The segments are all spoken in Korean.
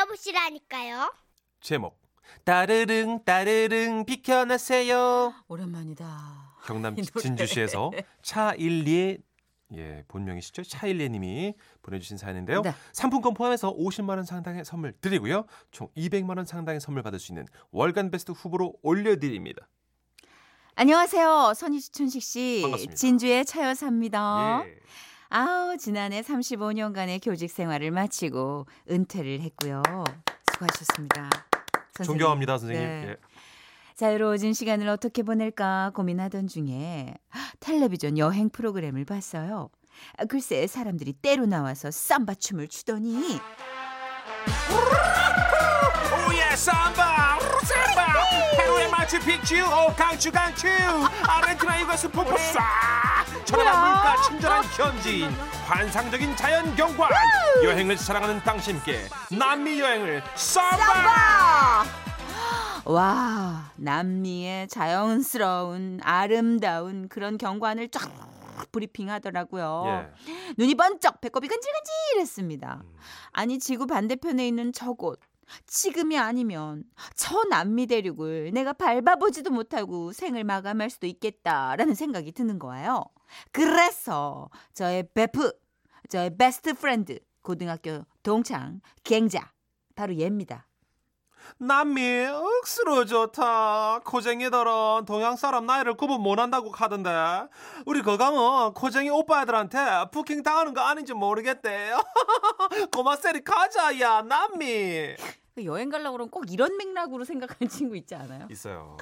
들어보시라니까요. 제목 따르릉 따르릉 비켜나세요. 오랜만이다. 경남. 진주시에서 차일리에 예 본명이시죠 차일리 님이 보내주신 사연인데요. 네. 상품권 포함해서 50만 원 상당의 선물 드리고요. 총 200만 원 상당의 선물 받을 수 있는 월간 베스트 후보로 올려드립니다. 안녕하세요. 선희춘식 씨. 반갑습니다. 진주의 차여사입니다. 예. 아우, 지난해 35년간의 교직 생활을 마치고 은퇴를 했고요. 수고하셨습니다. 선생님. 존경합니다 선생님. 네. 예. 자유로워진 시간을 어떻게 보낼까 고민하던 중에 텔레비전 여행 프로그램을 봤어요. 아, 글쎄 사람들이 때로 나와서 삼바 춤을 추더니 오예 삼바 삼바 페루의 마추픽추 오 강추 강추 아르헨티나 이것은 폭포 쏴 천연한 뭐야? 물가 친절한 현지인 환상적인 자연 경관 여행을 사랑하는 당신께 남미 여행을 삼바 와 남미의 자연스러운 아름다운 그런 경관을 쫙 브리핑하더라고요. 예. 눈이 번쩍 배꼽이 간질간질했습니다. 음. 아니 지구 반대편에 있는 저곳 지금이 아니면 저 남미 대륙을 내가 밟아보지도 못하고 생을 마감할 수도 있겠다라는 생각이 드는 거예요. 그래서 저의 베프, 저의 best friend, 고등학교 동창, 갱자 바로 얘입니다. 남미 억수로 좋다. 코쟁이들은 동양 사람 나이를 구분 못한다고 하던데. 우리 거 가면 코쟁이 오빠들한테 부킹 당하는 거 아닌지 모르겠대. 고마세리 가자 야 남미. 여행 가려고 그러면 꼭 이런 맥락으로 생각하는 친구 있지 않아요? 있어요.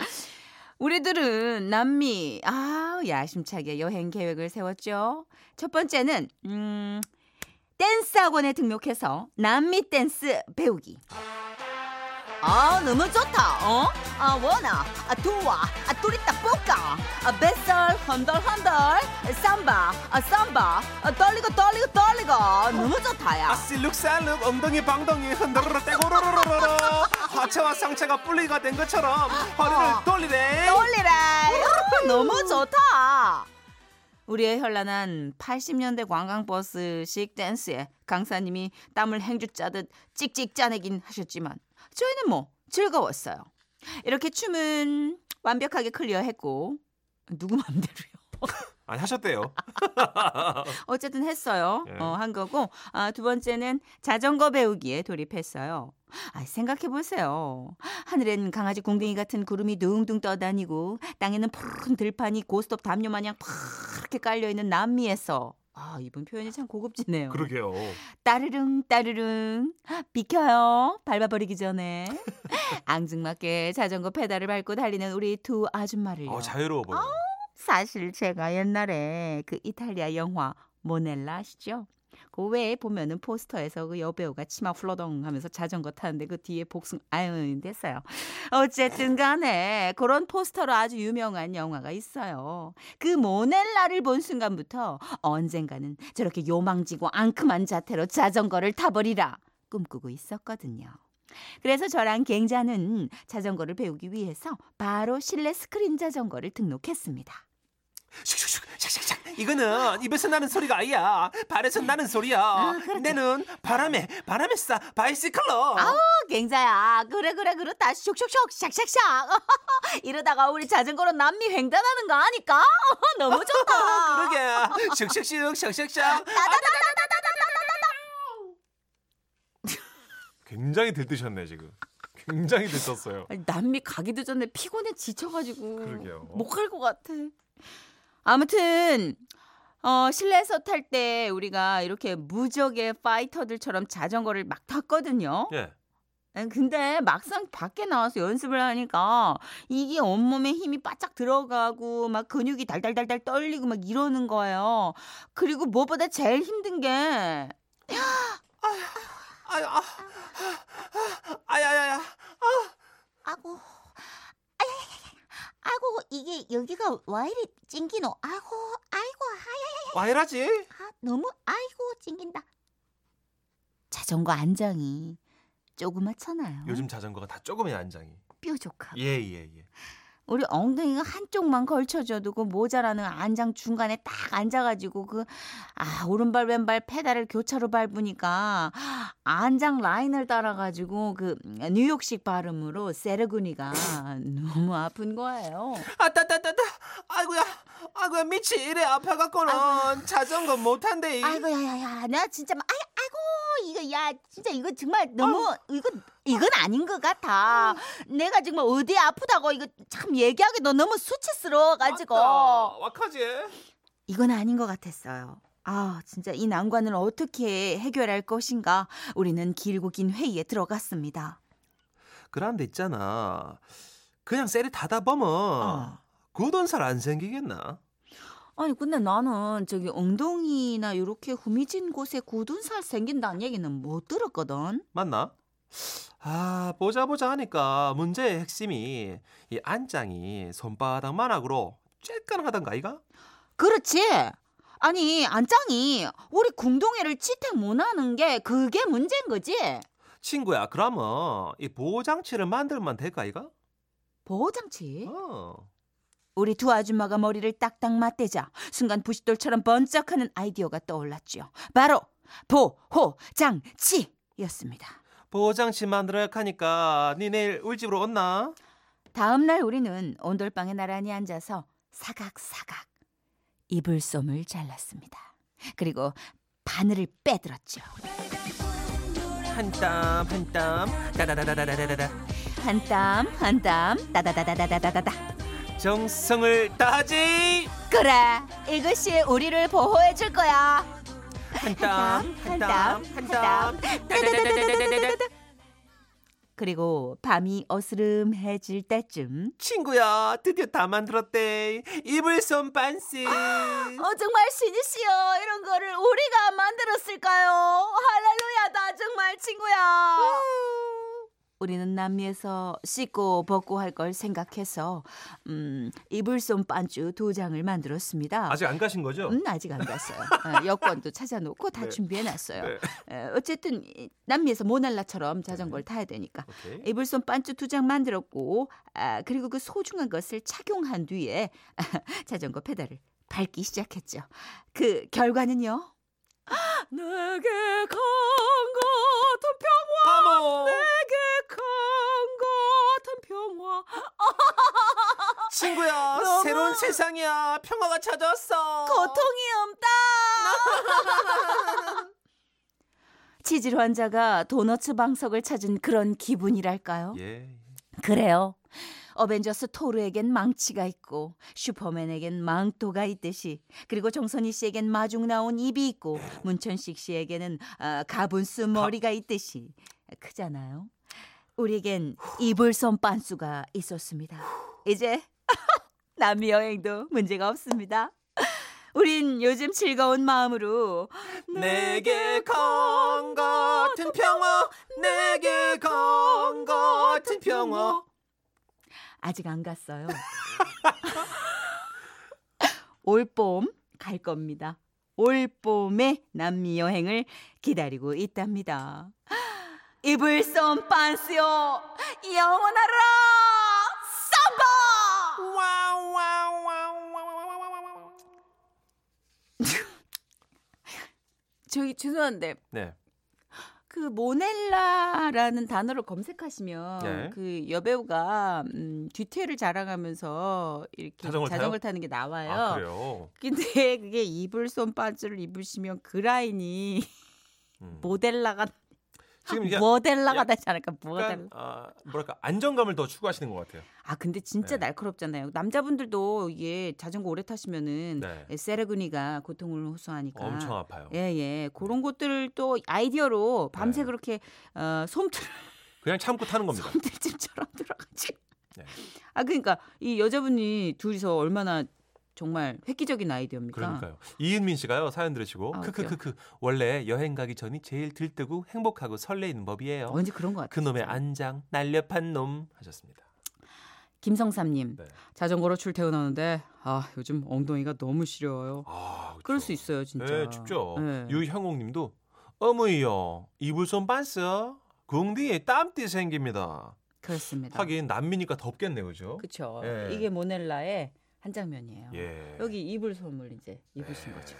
우리들은 남미 아 야심차게 여행 계획을 세웠죠. 첫 번째는 음 댄스 학원에 등록해서 남미 댄스 배우기. 아 너무 좋다. 어? 아 원아, 아 두와, 아 뚜리따 뽀까, 아 뱃살 헌덜 헌덜, 삼바, 아 삼바, 아 떨리고 떨리고 떨리고 너무 좋다 야. 아실룩살룩 엉덩이 방덩이 흔들르르 떼고르르르르 하체와 상체가 분리가 된 것처럼 허리를 어. 돌리래 떨리래. 어, 너무 좋다. 우리의 현란한 80년대 관광버스식 댄스에 강사님이 땀을 행주 짜듯 찍찍 짜내긴 하셨지만 저희는 뭐 즐거웠어요. 이렇게 춤은 완벽하게 클리어했고 누구 맘대로요. 아니 하셨대요 어쨌든 했어요. 예. 어, 한 거고 아, 두 번째는 자전거 배우기에 돌입했어요. 아, 생각해 보세요. 하늘엔 강아지 궁둥이 같은 구름이 둥둥 떠다니고 땅에는 푸른 들판이 고스톱 담요 마냥 푸르게 깔려 있는 남미에서 아, 이분 표현이 참 고급지네요. 그러게요 따르릉 따르릉 비켜요. 밟아버리기 전에 앙증맞게 자전거 페달을 밟고 달리는 우리 두 아줌마를요. 어, 자유로워 보여 사실 제가 옛날에 그 이탈리아 영화 모넬라 아시죠? 그 외에 보면은 포스터에서 그 여배우가 치마 훌러덩 하면서 자전거 타는데 그 뒤에 복숭 아유 됐어요. 어쨌든 간에 그런 포스터로 아주 유명한 영화가 있어요. 그 모넬라를 본 순간부터 언젠가는 저렇게 요망지고 앙큼한 자태로 자전거를 타버리라 꿈꾸고 있었거든요. 그래서 저랑 갱자는 자전거를 배우기 위해서 바로 실내 스크린 자전거를 등록했습니다. 슉슉슉 샥샥샥. 이거는 입에서 나는 소리가 아니야. 발에서 나는 소리야. 내는 바람에 바람에 싸 바이시클로 아우 갱자야. 그래 그래 그렇다 슉슉슉 샥샥샥. 이러다가 우리 자전거로 남미 횡단하는 거 아니까? 너무 좋다. 그러게. 슉슉슉 샥샥샥 굉장히 들뜨셨네 지금. 굉장히 들떴어요. 아니, 남미 가기도 전에 피곤해 지쳐가지고 그러게요. 못갈 것 같아. 아무튼 어, 실내에서 탈 때 우리가 이렇게 무적의 파이터들처럼 자전거를 막 탔거든요. 예. 아, 근데 막상 밖에 나와서 연습을 하니까 이게 온몸에 힘이 바짝 들어가고 막 근육이 달달달달 떨리고 막 이러는 거예요. 그리고 무엇보다 제일 힘든 게 아 유아 아야야야 아고, 아고 이게 여기가 왜 이리 찡기노? 아고, 아이고, 하야야야, 와 이러지 아, 너무 아이고 찡긴다. 자전거 안장이 조그맣잖아요. 요즘 자전거가 다 조금의 안장이 뾰족하고. 예 예 예 우리 엉덩이가 한쪽만 걸쳐져도 그 모자라는 안장 중간에 딱 앉아가지고 그 아 오른발 왼발 페달을 교차로 밟으니까 안장 라인을 따라가지고 그 뉴욕식 발음으로 세르구니가 너무 아픈 거예요. 아따따따따. 아이고야 아이고야 미치 이래 아파갖고는 자전거 못한대 아이고 야 야 야 나 진짜 막- 아이 아 이거 야 진짜 이거 정말 너무 이거 이건 아닌 것 같아. 내가 정말 어디 아프다고 이거 참 얘기하기 너 너무 수치스러워 가지고 와카지 이건 아닌 것 같았어요. 아, 진짜 이 난관을 어떻게 해결할 것인가? 우리는 길고 긴 회의에 들어갔습니다. 그런데 있잖아 그냥 셀이 닫아 보면 어. 굳은 살 안 생기겠나 아니, 근데 나는 저기 엉덩이나 이렇게 후미진 곳에 굳은 살 생긴다는 얘기는 못 들었거든. 맞나? 아 보자 보자 하니까 문제의 핵심이 이 안장이 손바닥만하고로 쬐끈하던가 이가? 그렇지. 아니, 안짱이 우리 궁동이를 지탱 못하는 게 그게 문제인 거지. 친구야 그러면 이 보호장치를 만들면 될까 이가? 보호장치. 어. 우리 두 아줌마가 머리를 딱딱 맞대자 순간 부싯돌처럼 번쩍하는 아이디어가 떠올랐지요. 바로 보호장치였습니다. 보호장치 만들어야 하니까 니 내일 울집으로 온나? 다음 날 우리는 온돌방에 나란히 앉아서 사각사각 이불솜을 잘랐습니다. 그리고 바늘을 빼들었죠. 한땀 한땀 따다다다다다다다 한땀 한땀 따다다다다다다다 정성을 다하지. 그래 이것이 우리를 보호해 줄 거야. 한땀 한땀 한땀 그리고 밤이 어스름해질 때쯤. 친구야 드디어 다 만들었대. 이불솜 반스. 어 정말 신이시여. 이런 거를 우리가 만들었을까요? 할렐루야다 정말 친구야. 우리는 남미에서 씻고 벗고 할 걸 생각해서 음, 이불솜 반주 두 장을 만들었습니다. 아직 안 가신 거죠? 음, 아직 안 갔어요. 어, 여권도 찾아놓고 다 네. 준비해놨어요. 네. 에, 어쨌든 이, 남미에서 모날라처럼 자전거를 타야 되니까 오케이. 이불솜 반주 두 장 만들었고 아, 그리고 그 소중한 것을 착용한 뒤에 자전거 페달을 밟기 시작했죠. 그 결과는요. 내게 강 같은 평화 친구야 너무- 새로운 세상이야 평화가 찾아왔어 고통이 없다. 치질 환자가 도너츠 방석을 찾은 그런 기분이랄까요? 예 그래요. 어벤져스 토르에겐 망치가 있고 슈퍼맨에겐 망토가 있듯이 그리고 정선희 씨에겐 마중 나온 입이 있고 문천식 씨에게는 아, 가분수 머리가 있듯이 크잖아요. 우리에겐 이불솜 빤수가 있었습니다. 이제 남미 여행도 문제가 없습니다. 우린 요즘 즐거운 마음으로 내게 강 같은 평화 내게 강 같은 평화 아직 안 갔어요. 올봄 갈 겁니다. 올봄에 남미 여행을 기다리고 있답니다. 이불솜 빤스요 영원하라 삼바 와와와와와와와 저기 죄송한데 네 그 모넬라라는 단어를 검색하시면 네. 그 여배우가 음, 뒤태를 자랑하면서 이렇게 자전거를 자전거를 타요? 타는 게 나와요. 아 그래요 근데 그게 이불솜 반지를 입으시면 그 라인이 음. 모델라가 지금 이게 모델라가 약- 되지 않을까 모델. 약간 아, 뭐랄까 안정감을 더 추구하시는 것 같아요 아 근데 진짜 네. 날카롭잖아요. 남자분들도 이게 자전거 오래 타시면은 네 세레그니가 고통을 호소하니까. 엄청 아파요 예예 그런 것들을 또 아이디어로 밤새 네. 그렇게 어, 솜틀 그냥 참고 타는 겁니다 솜틀집처럼 들어가지고. 네. 아 그러니까 이 여자분이 둘이서 얼마나 정말 획기적인 아이디어입니까? 그러니까요. 이은민 씨가요 사연 들으시고 아, 크크크크 원래 여행 가기 전이 제일 들뜨고 행복하고 설레이는 법이에요. 왠지 그런 것 같아요. 그놈의. 안장 날렵한 놈 하셨습니다. 김성삼님 네. 자전거로 출퇴근하는데 아 요즘 엉덩이가 너무 시려워요. 아, 그럴 수 있어요 진짜. 네, 춥죠. 네. 유형옥님도 어머이요 이불솜 반스 궁디에 땀띠 생깁니다. 그렇습니다. 하긴 남미니까 덥겠네요, 그죠? 그렇죠. 예. 이게 모넬라의 한 장면이에요. 예. 여기 이불 소음을 이제 입으신 거죠.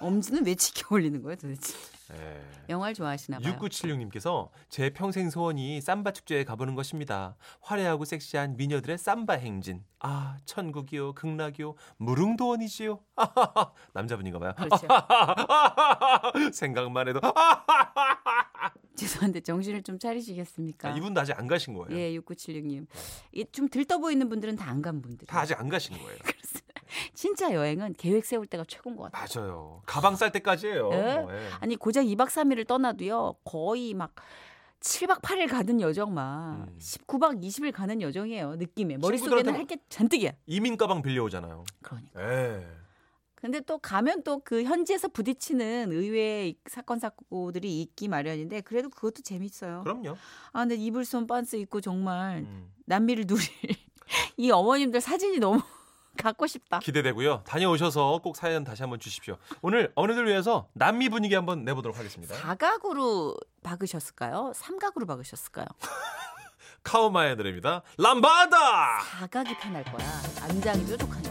엄지는 왜 지켜 올리는 거예요, 도대체? 예. 영화를 좋아하시나 봐요. 6976님께서 제 평생 소원이 삼바 축제에 가보는 것입니다. 화려하고 섹시한 미녀들의 삼바 행진. 아, 천국이요, 극락이요, 무릉도원이지요. 남자분인가 봐요. 그렇죠. 생각만 해도. 죄송한데 정신을 좀 차리시겠습니까? 아, 이분도 아직 안 가신 거예요. 예, 6976님. 좀 들떠 보이는 분들은 다 안 간 분들. 다 아직 안 가신 거예요. 진짜 여행은 계획 세울 때가 최고인 것 같아요. 맞아요. 가방 쌀 때까지예요. 예? 뭐, 예. 아니 고작 2박 3일을 떠나도요. 거의 막 7박 8일 가는 여정만 음. 19박 20일 가는 여정이에요. 느낌에. 머릿속에는 할 게 잔뜩이야. 이민 가방 빌려오잖아요. 그러니까. 예. 근데 또 가면 또 그 현지에서 부딪히는 의외의 사건 사고들이 있기 마련인데 그래도 그것도 재밌어요. 그럼요. 아 근데 이불손 빤스 입고 정말 음. 남미를 누릴 이 어머님들 사진이 너무 갖고 싶다. 기대되고요. 다녀오셔서 꼭 사연 다시 한번 주십시오. 오늘 어느들 위해서 남미 분위기 한번 내보도록 하겠습니다. 사각으로 박으셨을까요? 삼각으로 박으셨을까요? 카오마의 노래입니다. 람바다! 사각이 편할 거야. 안장이 뾰족하니까.